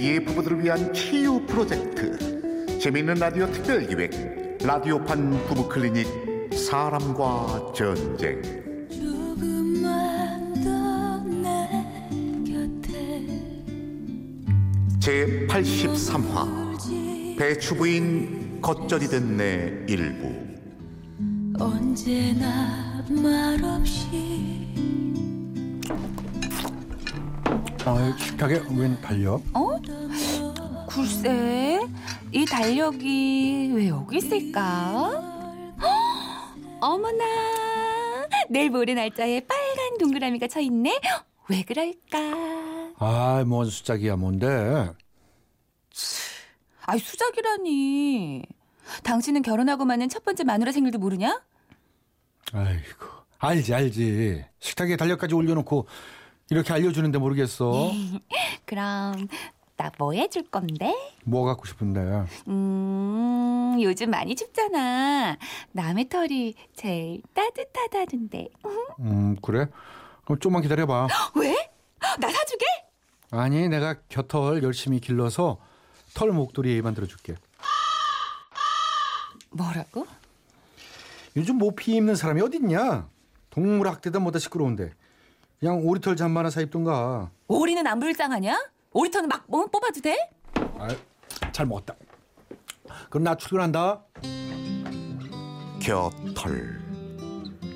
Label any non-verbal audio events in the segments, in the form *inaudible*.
위기의 부부들을 위한 치유 프로젝트. 재미있는 라디오 특별기획 라디오판 부부 클리닉 사람과 전쟁. 조금만 더내 곁에 제 83화 배추부인 겉절이 된 내 일부. 언제나 말없이 아, 식탁에 웬 달력? 글쎄, 이 달력이 왜 여기 있을까? 헉, 어머나, 내일 모레 날짜에 빨간 동그라미가 쳐 있네. 왜 그럴까? 아, 뭔 숫자기야 뭔데? 아이 수작이라니. 당신은 결혼하고 마는 첫 번째 마누라 생일도 모르냐? 아이고, 알지 알지. 식탁에 달력까지 올려놓고 이렇게 알려주는데 모르겠어. *laughs* 그럼 나 뭐 해줄 건데? 뭐 갖고 싶은데? 음, 요즘 많이 춥잖아. 남의 털이 제일 따뜻하다는데. *laughs* 음, 그래? 그럼 좀만 기다려봐. *gasps* 왜? 나 사주게? 아니, 내가 곁털 열심히 길러서 털 목도리 만들어줄게. *gasps* 뭐라고? 요즘 모피 입는 사람이 어딨냐? 동물학대다 뭐다 시끄러운데. 그냥 오리털 잠바 하나 사 입던가. 오리는 안 불쌍하냐? 오리털은 막 뭐, 뽑아도 돼? 아이, 잘 먹었다. 그럼 나 출근한다. 곁털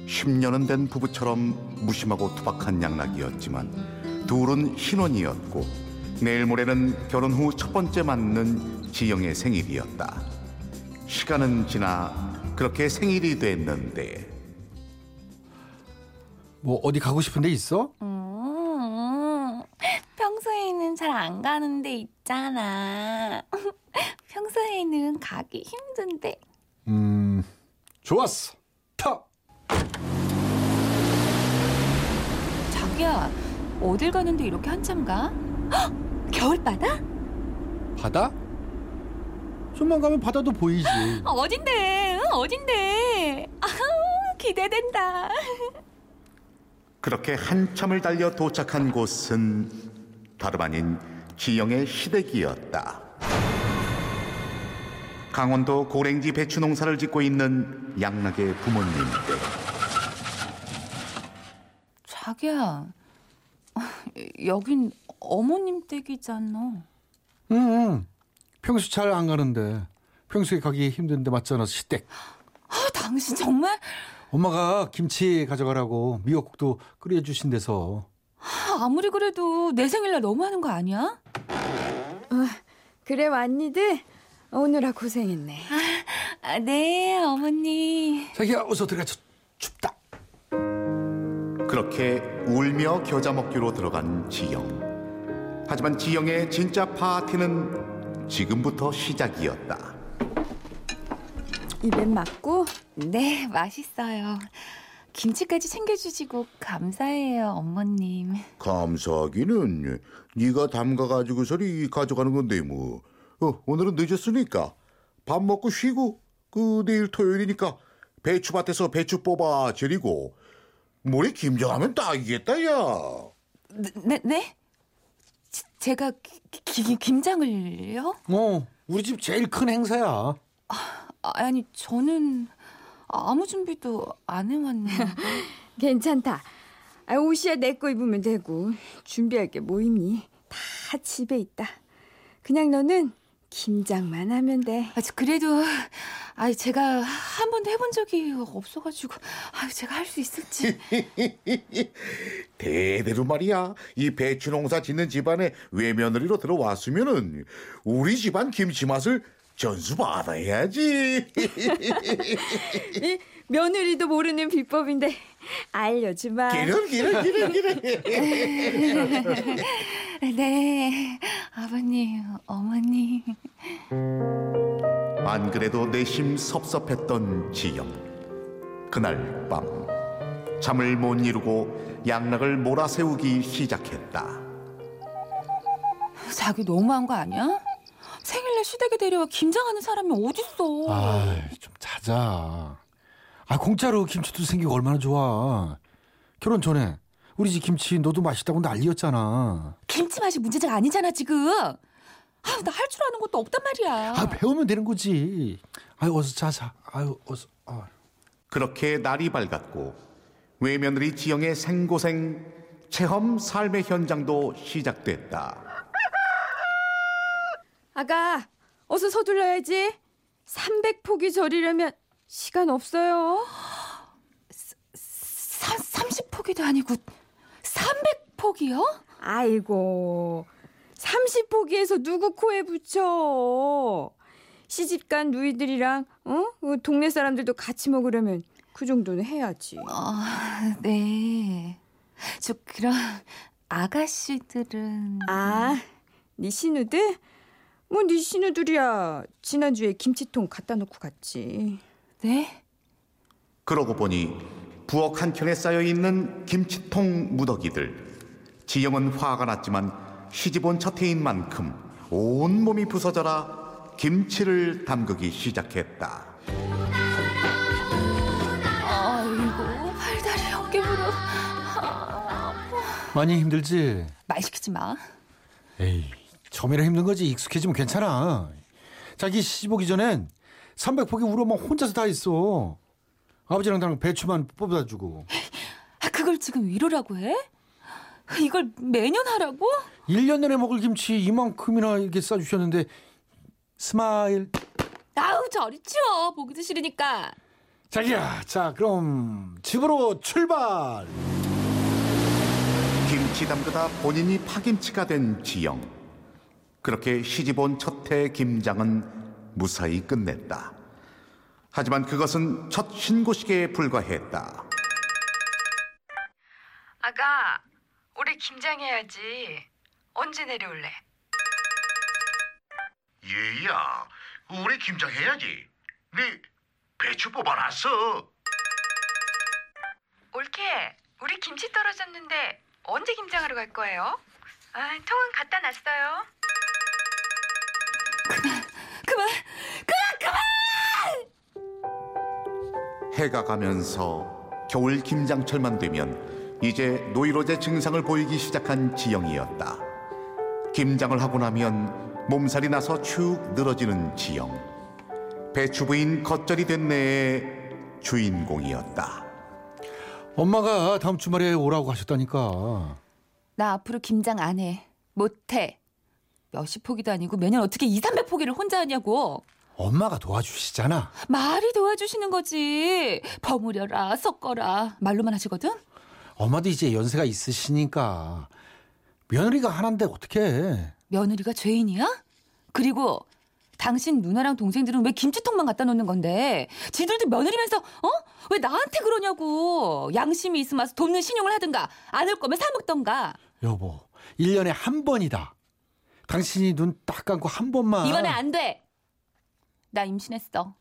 10년은 된 부부처럼 무심하고 투박한 양락이었지만 둘은 신혼이었고 내일 모레는 결혼 후 첫 번째 맞는 지영의 생일이었다 시간은 지나 그렇게 생일이 됐는데 뭐 어디 가고 싶은 데 있어? 음, 평소에는 잘 안 가는 데 있잖아. *laughs* 평소에는 가기 힘든데. 음, 좋았어. 타. 자기야, 어딜 가는데 이렇게 한참 가? 헉, 겨울바다? 바다? 좀만 가면 바다도 보이지. 어딘데? 응, 어딘데? 아우, 기대된다. *laughs* 그렇게 한참을 달려 도착한 곳은 다름 아닌 지영의 시댁이었다 강원도 고랭지 배추 농사를 짓고 있는 양락의 부모님들 자기야, *laughs* 여긴 어머님 댁이잖아. 응, 응. 평소 잘 안 가는데. 평소에 가기 힘든데 맞잖아, 시댁. 아, 당신 정말 엄마가 김치 가져가라고 미역국도 끓여주신 데서. 아무리 그래도 내 생일날 너무하는 거 아니야? 그래 왔니들? 오느라 고생했네. 아, 네, 어머니. 자기야, 어서 들어가. 춥- 춥다. 그렇게 울며 겨자 먹기로 들어간 지영 하지만 지영의 진짜 파티는 지금부터 시작이었다 입엔 맞고 네, 맛있어요. 김치까지 챙겨주시고 감사해요, 어머님. 감사하기는 네가 담가가지고서리 가져가는 건데 뭐 어, 오늘은 늦었으니까 밥 먹고 쉬고 그 내일 토요일이니까 배추밭에서 배추 뽑아 절이고 모레 김장하면 딱이겠다 야 네, 네? 지- 제가 기, 기- 김장을요? 어, 우리 집 제일 큰 행사야. 아, 아니, 저는 아무 준비도 안 해왔는데. *laughs* 괜찮다. 아, 옷이야 내 거 입으면 되고 준비할 게 뭐 있니? 다 집에 있다. 그냥 너는 김장만 하면 돼. 아, 저 그래도 아, 제가 한 번도 해본 적이 없어가지고 아, 제가 할 수 있을지. *laughs* 대대로 말이야 이 배추 농사 짓는 집안에 외며느리로 들어왔으면은 우리 집안 김치 맛을 전수 받아야지 *laughs* *laughs* 이 며느리도 모르는 비법인데 *laughs* 알려주마. 기름 기름 기름 기름 *laughs* 네, 아버님, 어머니. 안 그래도 내심 섭섭했던 지영. 그날 밤 잠을 못 이루고 양락을 몰아세우기 시작했다. 자기 너무한 거 아니야? 생일날 시댁에 데려와 김장하는 사람이 어딨어? 아, 좀 자자. 아, 공짜로 김치도 생기고 얼마나 좋아. 결혼 전에 우리 집 김치 너도 맛있다고 난리였잖아. 김치 맛이 문제가 아니잖아 지금. 아, 나할 줄 아는 것도 없단 말이야. 아 배우면 되는 거지. 아유 어서 자자. 아유 어서. 아. 그렇게 날이 밝았고 외며느리 지영의 생고생 체험 삶의 현장도 시작됐다. 아가, 어서 서둘러야지. 300포기 절이려면 시간 없어요. 사, 30포기도 아니고 300포기요? 아이고, 30포기에서 누구 코에 붙여. 시집간 누이들이랑 어? 그 동네 사람들도 같이 먹으려면 그 정도는 해야지. 아, 네. 저 그럼 아가씨들은 아, 네 신우들? 뭐네 신우들이야. 지난주에 김치통 갖다 놓고 갔지. 네? 그러고 보니 부엌 한켠에 쌓여 있는 김치통 무더기들. 지영은 화가 났지만 시집온 첫 해인 만큼 온 몸이 부서져라 김치를 담그기 시작했다. 아이고 팔다리 어깨 무릎 많이 힘들지. 말 시키지 마. 에이 처음이라 힘든 거지 익숙해지면 괜찮아. 자기 시집 오기 전엔 300포기 우리 엄마 혼자서 다 했어. 아버지랑 나랑 배추만 뽑아다 주고. 아, 그걸 지금 위로라고 해? 이걸 매년 하라고? 1년 내내 먹을 김치 이만큼이나 이렇게 싸주셨는데 smile 아우 저리 치워 보기도 싫으니까 자기야 자 그럼 집으로 출발 김치 담그다 본인이 파김치가 된 지영. 그렇게 시집온 첫해 김장은 무사히 끝냈다. 하지만 그것은 첫 신고식에 불과했다. 아가, 올해 김장해야지. 언제 내려올래? 얘야, 우리 김장해야지. 네 배추 뽑아놨어. 올케, 우리 김치 떨어졌는데 언제 김장하러 갈 거예요? 아, 통은 갖다 놨어요. *laughs* 그만 해가 가면서 겨울 김장철만 되면 이제 노이로제 증상을 보이기 시작한 지영이었다. 김장을 하고 나면 몸살이 나서 축 늘어지는 지영. 배추 부인 겉절이 된 내의 주인공이었다. 엄마가 다음 주말에 오라고 하셨다니까 나 앞으로 김장 안 해. 못 해. 몇십 포기도 아니고 매년 어떻게 2, 300포기를 혼자 하냐고. 엄마가 도와주시잖아 말이 도와주시는 거지. 버무려라, 섞어라. 말로만 하시거든? 엄마도 이제 연세가 있으시니까 며느리가 하나인데 어떻게 며느리가 죄인이야? 그리고 당신 누나랑 동생들은 왜 김치통만 갖다 놓는 건데? 지들도 며느리면서 어? 왜 나한테 그러냐고. 양심이 있으면 와서 돕는 신용을 하든가. 안 올 거면 사 먹던가. 여보 1년에 한 번이다 당신이 눈 딱 감고 한 번만 이번에 안 돼. 나 임신했어.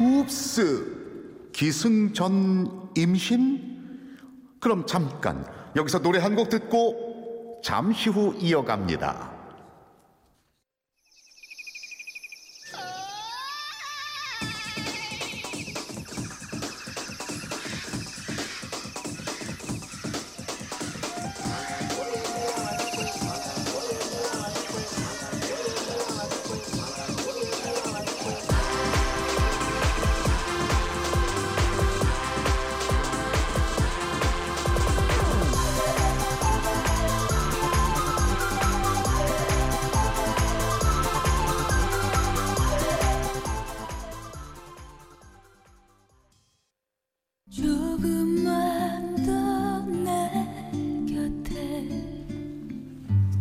웁스 기승전 임신? 그럼 잠깐 여기서 노래 한 곡 듣고 잠시 후 이어갑니다.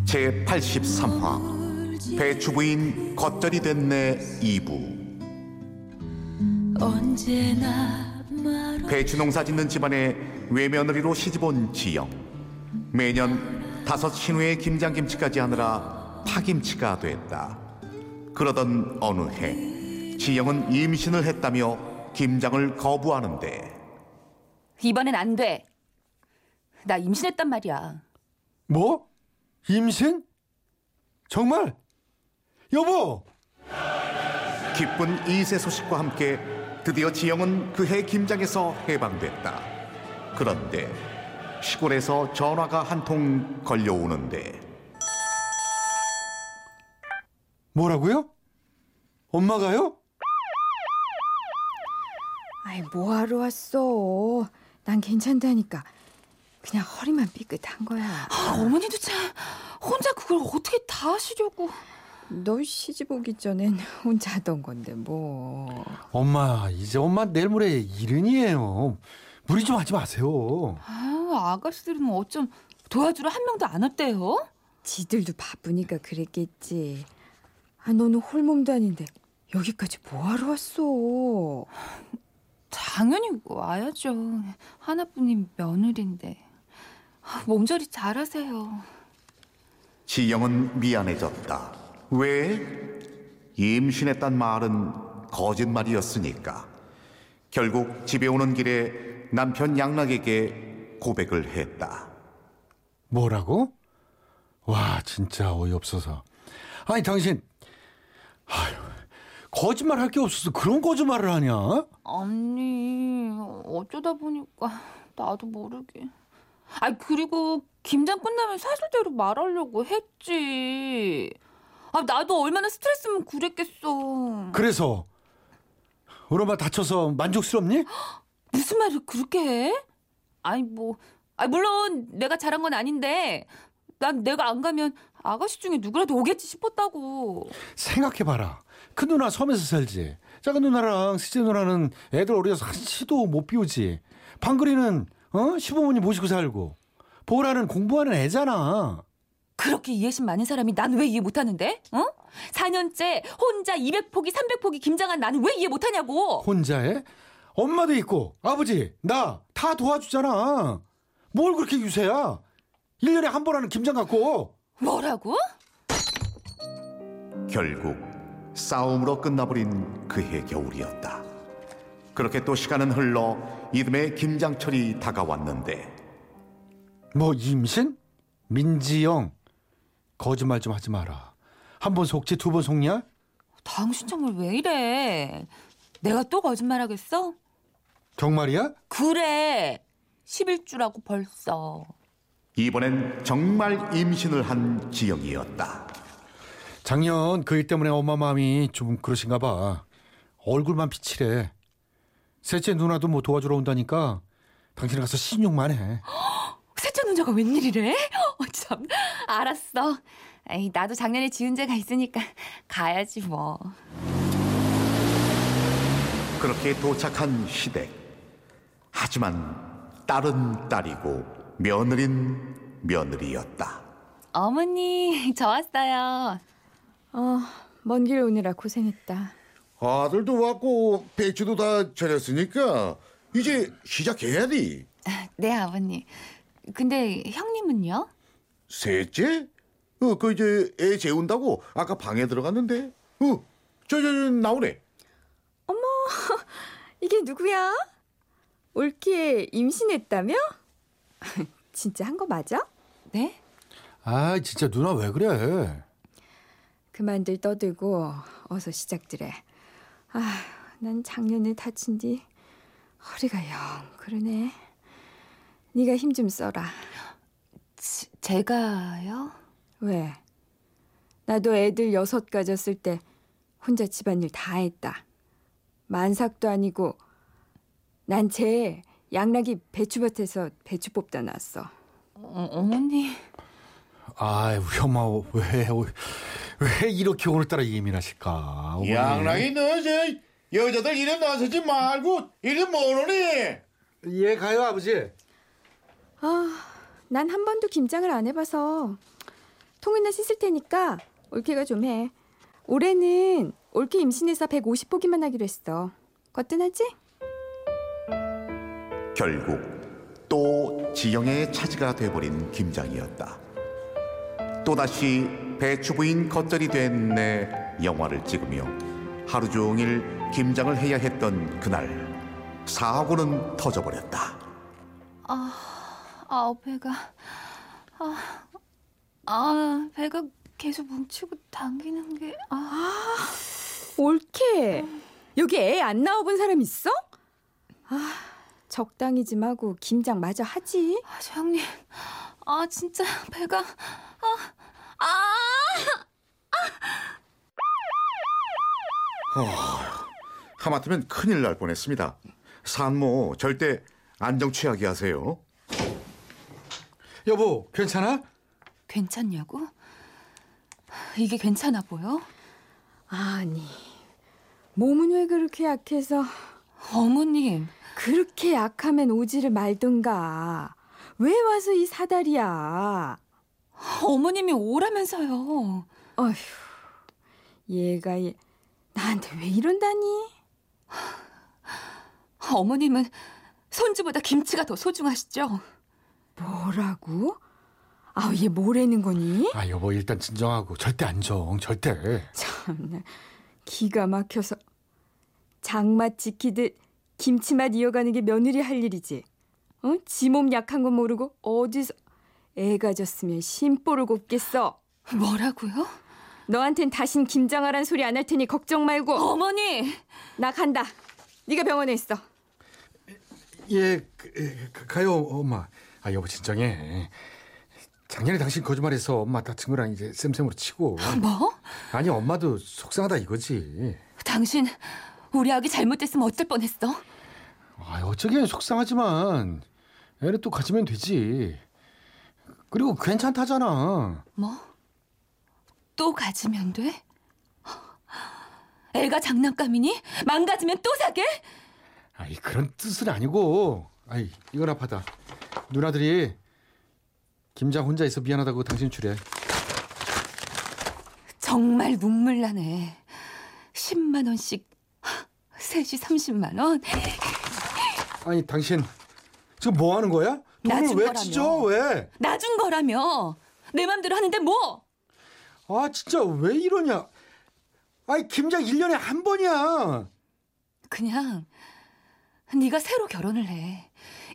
제 83화 배추 부인 겉절이 됐네 2부 언제나 말 배추 농사 짓는 집안에 외며느리로 시집온 지영 매년 다섯 신우의 김장김치까지 하느라 파김치가 됐다 그러던 어느 해 지영은 임신을 했다며 김장을 거부하는데 이번엔 안 돼. 나 임신했단 말이야. 뭐? 임신? 정말? 여보 기쁜 이세 소식과 함께 드디어 지영은 그해 김장에서 해방됐다. 그런데 시골에서 전화가 한 통 걸려오는데 뭐라고요? 엄마가요? 아이 뭐하러 왔어? 난 괜찮다니까. 그냥 허리만 삐끗한 거야. 아, 어머니도 참 혼자 그걸 어떻게 다 하시려고. 너 시집 오기 전엔 혼자 하던 건데 뭐. 엄마 이제 엄마 내일 모레 일흔이에요. 무리 좀 하지 마세요. 아유, 아가씨들은 어쩜 도와주러 한 명도 안 왔대요? 지들도 바쁘니까 그랬겠지. 아 너는 홀몸도 아닌데 여기까지 뭐하러 왔어? 당연히 와야죠. 하나뿐인 며느리인데. 아, 몸조리 잘하세요. 지영은 미안해졌다. 왜? 임신했단 말은 거짓말이었으니까. 결국 집에 오는 길에 남편 양락에게 고백을 했다. 뭐라고? 와 진짜 어이없어서. 아니 당신 아유 거짓말 할 게 없어서 그런 거짓말을 하냐? 아니, 어쩌다 보니까 나도 모르게. 아니, 그리고 김장 끝나면 사실대로 말하려고 했지. 아, 나도 얼마나 스트레스면 그랬겠어. 그래서 우리 엄마 다쳐서 만족스럽니? *gasps* 무슨 말을 그렇게 해? 아니, 뭐. 아니, 물론 내가 잘한 건 아닌데, 난 내가 안 가면 아가씨 중에 누구라도 오겠지 싶었다고. 생각해봐라. 큰 누나 섬에서 살지. 작은 누나랑 셋째 누나는 애들 어려서 한시도 못 비우지. 방글이는 어 시부모님 모시고 살고. 보라는 공부하는 애잖아. 그렇게 이해심 많은 사람이 난 왜 이해 못하는데? 어? 4년째 혼자 200포기, 300포기 김장한 나는 왜 이해 못하냐고! 혼자 해? 엄마도 있고 아버지 나 다 도와주잖아. 뭘 그렇게 유세야? 1년에 한 번 하는 김장 갖고. 뭐라고? 결국 싸움으로 끝나버린 그해 겨울이었다. 그렇게 또 시간은 흘러 이듬해 김장철이 다가왔는데 뭐 임신? 민지영 거짓말 좀 하지 마라. 한 번 속지 두 번 속냐? 당신 정말 왜 이래? 내가 또 거짓말하겠어? 정말이야? 그래! 11주라고 벌써. 이번엔 정말 임신을 한 지영이었다. 작년 그 일 때문에 엄마 마음이 좀 그러신가 봐. 얼굴만 비치래. 셋째 누나도 뭐 도와주러 온다니까 당신 가서 신용만 해. *gasps* 셋째 누나가 웬일이래? *gasps* 어, 참. 알았어. 에이, 나도 작년에 지은 죄가 있으니까 가야지 뭐. 그렇게 도착한 시댁. 하지만 딸은 딸이고 며느린 며느리였다. 어머니, 저 왔어요. 어, 먼 길 오느라 고생했다. 아들도 왔고 배추도 다 절였으니까 이제 시작해야 돼. 네, 아버님. 근데 형님은요? 셋째? 어, 그 이제 애 재운다고 아까 방에 들어갔는데. 어, 저, 저, 저 나오네. *laughs* 이게 누구야? 올키에 임신했다며? *laughs* 진짜 한 거 맞아? 네? 아 진짜 누나 왜 그래? 그만들 떠들고 어서 시작들해. 아, 난 작년에 다친 뒤 허리가 영 그러네. 네가 힘 좀 써라. 지- 제가요? 왜? 나도 애들 여섯 가졌을 때 혼자 집안일 다 했다. 만삭도 아니고 난 쟤 양락이 배추밭에서 배추 뽑다 놨어. 어, 어머니. 아 우리 엄마 왜 왜 이렇게 오늘따라 예민하실까? 어머니. 양락이 너 저 여자들 이름 나서지 말고 이름 모르니? 예 가요 아버지. 아, 난 한 번도 김장을 안 해봐서 통이나 씻을 테니까 올케가 좀 해. 올해는 올케 임신해서 150포기만 하기로 했어. 거뜬하지? 결국 또 지영의 차지가 돼버린 김장이었다. 또다시 배추부인 겉절이 된 내 영화를 찍으며 하루 종일 김장을 해야 했던 그날 사고는 터져버렸다. 아, 배가. 아, 아, 배가 계속 뭉치고 당기는 게. 아, 올케 여기 애안 낳아본 사람 있어? 아 적당히 좀 하고 김장 마저 하지. 아, 저 형님. 아, 진짜 배가. 아, 아! 하마터면 큰일 날 뻔했습니다. 산모 절대 안정 취하게 하세요. 여보, 괜찮아? 괜찮냐고? 이게 괜찮아 보여? 아니, 몸은 왜 그렇게 약해서 어머님, 그렇게 약하면 오지를 말든가. 왜 와서 이 사다리야? 어머님이 오라면서요. 어휴, 얘가 얘, 나한테 왜 이런다니? 어머님은 손주보다 김치가 더 소중하시죠? 뭐라고? 아우, 얘 뭐라는 거니? 아, 여보, 일단 진정하고. 절대 안정, 절대. 참나, 기가 막혀서. 장맛 지키듯 김치맛 이어가는 게 며느리 할 일이지. 어? 지 몸 약한 거 모르고 어디서 애가 졌으면 심보를 곱겠어. 뭐라고요? 너한텐 다신 김장하란 소리 안 할 테니 걱정 말고 어머니! 나 간다. 네가 병원에 있어. 예, 그, 에, 가- 가요, 엄마. 아, 여보, 진정해. 작년에 당신 거짓말해서 엄마 다친 거랑 이제 쌤쌤으로 치고. 뭐? 아니, 엄마도 속상하다 이거지. 당신 우리 아기 잘못됐으면 어쩔 뻔했어? 아, 어쩌긴 속상하지만 애를 또 가지면 되지. 그리고 괜찮다잖아. 뭐? 또 가지면 돼? 애가 장난감이니? 망가지면 또 사게? 아이, 그런 뜻은 아니고. 아이, 이거나 받아. 누나들이 김장 혼자 있어 미안하다고 당신 주래. 정말 눈물 나네. 10만 원씩 셋이 30만 원. 아니, 당신 지금 뭐 하는 거야? 돈을 왜. 찢어? 왜? 나준 거라며. 내 맘대로 하는데 뭐? 아, 진짜 왜 이러냐? 아이, 김장 1년에 한 번이야. 그냥 네가 새로 결혼을 해.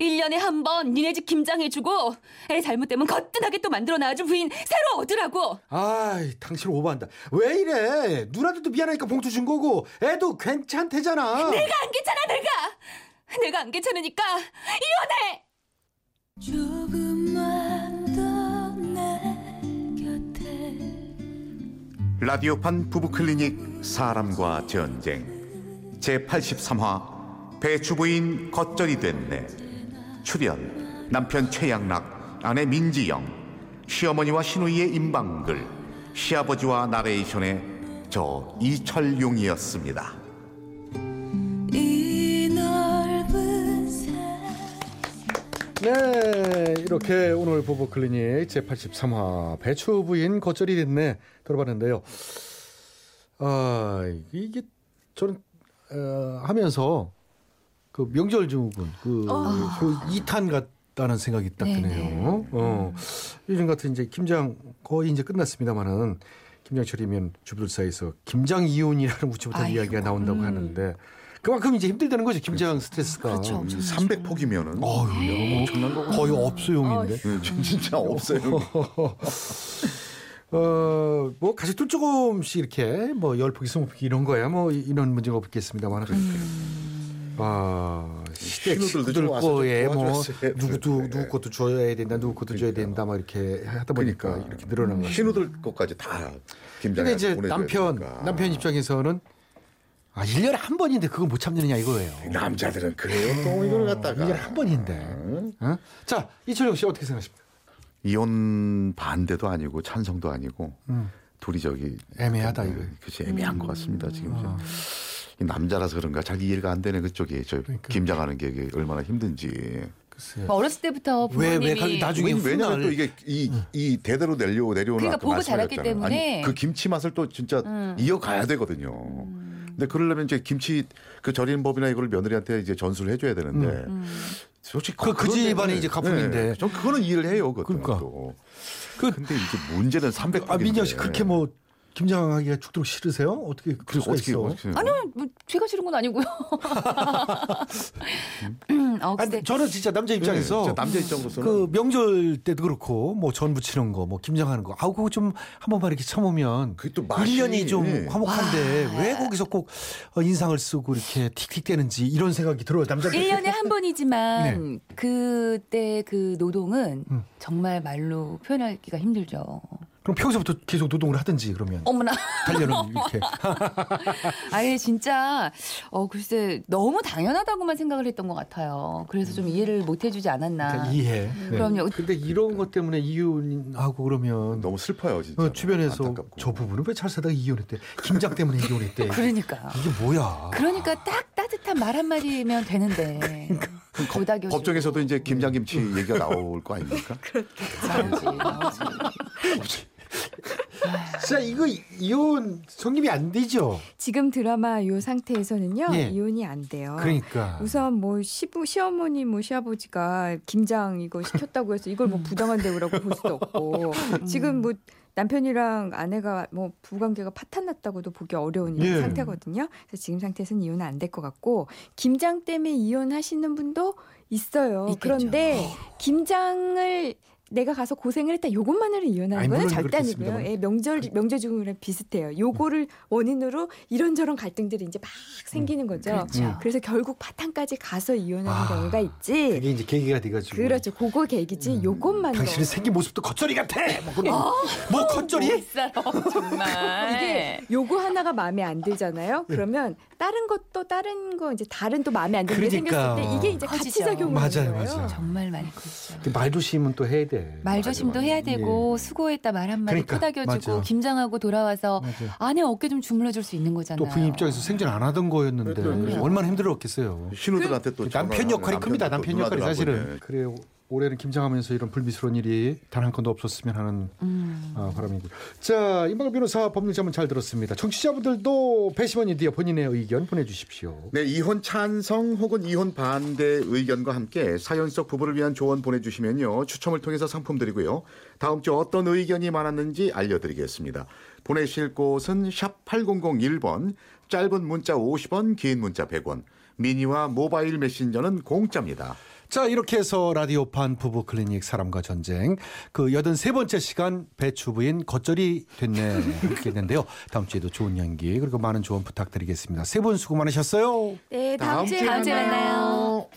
1년에 한 번 니네 집 김장해주고 애 잘못되면 거뜬하게 또 만들어 놔줄 부인 새로 얻으라고. 아이, 당신 오버한다. 왜 이래? 누나들도 미안하니까 봉투 준 거고, 애도 괜찮대잖아. 내가 안 괜찮아 내가. 내가 안 괜찮으니까 이혼해. 라디오판 부부클리닉 사람과 전쟁. 제83화 배추부인 겉절이 됐네. 출연 남편 최양락 아내 민지영 시어머니와 시누이의 임방글 시아버지와 나레이션의 저 이철용이었습니다. 네, 이렇게 오늘 보보 클리닉 제83화 배추 부인 겉절이 됐네 들어봤는데요. 아, 이게 저는 어, 하면서 그 명절 증후군 그, 그 2탄 같다는 생각이 딱 네네. 드네요. 어. 요즘 같은 이제 김장 거의 이제 끝났습니다만은 김장철이면 주부들 사이에서 김장 이혼이라는 *laughs* 아이고, 이야기가 나온다고 음. 하는데 그만큼 이제 힘들다는 거죠 김장 스트레스가. 그렇죠. 엄청 300폭이면은 어휴, 너무 엄청난 거고 거의 업소용인데. 진짜 없어요. *laughs* 어, 뭐 가족들 조금씩 이렇게 뭐 열폭이 스무폭이 이런 거야 뭐 이런 문제가 없겠습니다만. 아, 시댁 식구들 거에 뭐 누구도. 누구 것도 줘야 된다 누구 것도 줘야 된다 막 이렇게 하다 보니까 그러니까. 이렇게 늘어난 거. 신우들 것까지 다 김장에 근데 이제 남편 되니까. 남편 입장에서는 아 1년에 한 번인데 그거 못 참느냐 이거예요. 남자들은 그래요. 또 이걸 갖다가 1년에 한 번인데. 어? 자, 이철용 씨 어떻게 생각하십니까? 이혼 반대도 아니고 찬성도 아니고 둘이 저기 애매하다, 약간, 이거. 음, 그치 애매한 것 같습니다 지금 어. 이 남자라서 그런가 잘 이해가 안 되네 그쪽이 저 그러니까. 김장하는 게 얼마나 힘든지 글쎄. 어렸을 때부터 왜, 부모님이 왜 가- 나중에 왜냐면 훗날 또 이게 이, 이 대대로 내려 내려오는 그러니까 보고. 자랐기 때문에. 아니, 그 김치 맛을 또 진짜 이어가야 되거든요. 근데 그러려면 이제 김치 그 절이는 법이나 이걸 며느리한테 이제 전수를 해줘야 되는데 솔직히 그- 그 때문에- 이제 가풍인데. 네, 전 그거는 이해를 해요. 그러니까. 또. 그 근데 이제 문제는 300. 아, 민정 씨 그렇게 뭐 김장하기가 죽도록 싫으세요? 어떻게 그럴 수가 어떻게 있어? 어떻게 아니요, 뭐 제가 싫은 건 아니고요. *laughs* 음, 어, 아니, 근데 저는 진짜 남자 입장에서 네, 진짜 남자 입장으로서는 그 명절 때도 그렇고 뭐 전 부치는 거 뭐 김장하는 거 아우 그거 좀 한 번만 이렇게 참으면 그게 또 맛이- 1년이 좀 네. 화목한데 왜 거기서 꼭 어, 인상을 쓰고 이렇게 틱틱대는지 이런 생각이 들어요 남자들 1년에 한 번이지만 *laughs* 네. 그때 그 노동은 음. 정말 말로 표현하기가 힘들죠. 그럼 평소부터 계속 노동을 하든지 그러면 어머나. 단련을 이렇게. *laughs* 아예 진짜 어 글쎄 너무 당연하다고만 생각을 했던 것 같아요. 그래서 좀 이해를 못 해주지 않았나. 그러니까 이해. 네. 그럼요. 근데 이런 것 때문에 이혼하고 그러면 너무 슬퍼요 진짜. 어, 주변에서 안타깝고. 저 부분은 왜잘 살다가 이혼했대? 김장 때문에 이혼했대. *laughs* 그러니까. 이게 뭐야? 그러니까 딱 따뜻한 말 한마디면 되는데. 고다교 법정에서도 이제 김장김치 얘기가 나올 거 아닙니까? *laughs* 나오지, 나오지. 진짜 이거 이혼 성립이 안 되죠. 지금 드라마 요 상태에서는요 예. 이혼이 안 돼요. 그러니까. 우선 뭐 시부 시어머니 뭐 시아버지가 김장 이거 시켰다고 해서 이걸 뭐 부당한 대우라고 볼 수도 없고 *laughs* 지금 뭐 남편이랑 아내가 뭐 부관계가 파탄 났다고도 보기 어려운 예. 상태거든요. 그래서 지금 상태에서는 이혼은 안 될 것 같고 김장 때문에 이혼하시는 분도 있어요. 있겠죠. 그런데 김장을 내가 가서 고생을 했다. 요것만으로 이혼하는 거는 절대 아니고요. 예, 명절 명절 중이랑 비슷해요. 요거를 원인으로 이런저런 갈등들이 이제 막 생기는 거죠. 그렇죠. 그래서 결국 바탕까지 가서 이혼하는 아, 경우가 있지. 그게 이제 계기가 돼가지고. 그렇죠. 그거 계기지. 요것만으로. 당신의 생긴 모습도 겉절이 같아. 뭐, 그런 뭐 겉절이? 못 살아, 정말. *laughs* 이게 요거 하나가 마음에 안 들잖아요. 네. 그러면 다른 것도 다른 거 이제 다른 또 마음에 안 드는 게 그러니까. 생겼을 때 이게 이제 같이 커지죠. 작용하는 맞아요, 거예요. 맞아요. 정말 많이 커지죠. 근데 말조심은 또 해야 돼. 말조심도 해야 되고 수고했다 말 한마디 그러니까, 토닥여주고 맞아. 김장하고 돌아와서. 아내 어깨 좀 주물러줄 수 있는 거잖아요. 또 부인 입장에서 생전 안 하던 거였는데 그렇죠, 그렇죠. 얼마나 힘들었겠어요. 신우들한테 또 남편 전화를 역할이 큽니다. 남편 역할이 사실은. 그래요. 올해는 김장하면서 이런 불미스러운 일이 단 한 건도 없었으면 하는 음. 아, 바람이고. 자, 이방울 변호사 법률 자문 잘 들었습니다. 청취자분들도 배심원이 되어 본인의 의견 보내주십시오. 네, 이혼 찬성 혹은 이혼 반대 의견과 함께 사연 속 부부를 위한 조언 보내주시면요. 추첨을 통해서 상품 드리고요. 다음 주 어떤 의견이 많았는지 알려드리겠습니다. 보내실 곳은 샵 8001번, 짧은 문자 50원, 긴 문자 100원, 미니와 모바일 메신저는 공짜입니다. 자, 이렇게 해서 라디오판 부부 클리닉 사람과 전쟁 그 83번째 시간 배추부인 겉절이 됐네 이렇게 됐는데요. 다음 주에도 좋은 연기 그리고 많은 조언 부탁드리겠습니다. 세 분 수고 많으셨어요. 네, 다음, 주에 다음 주에 만나요.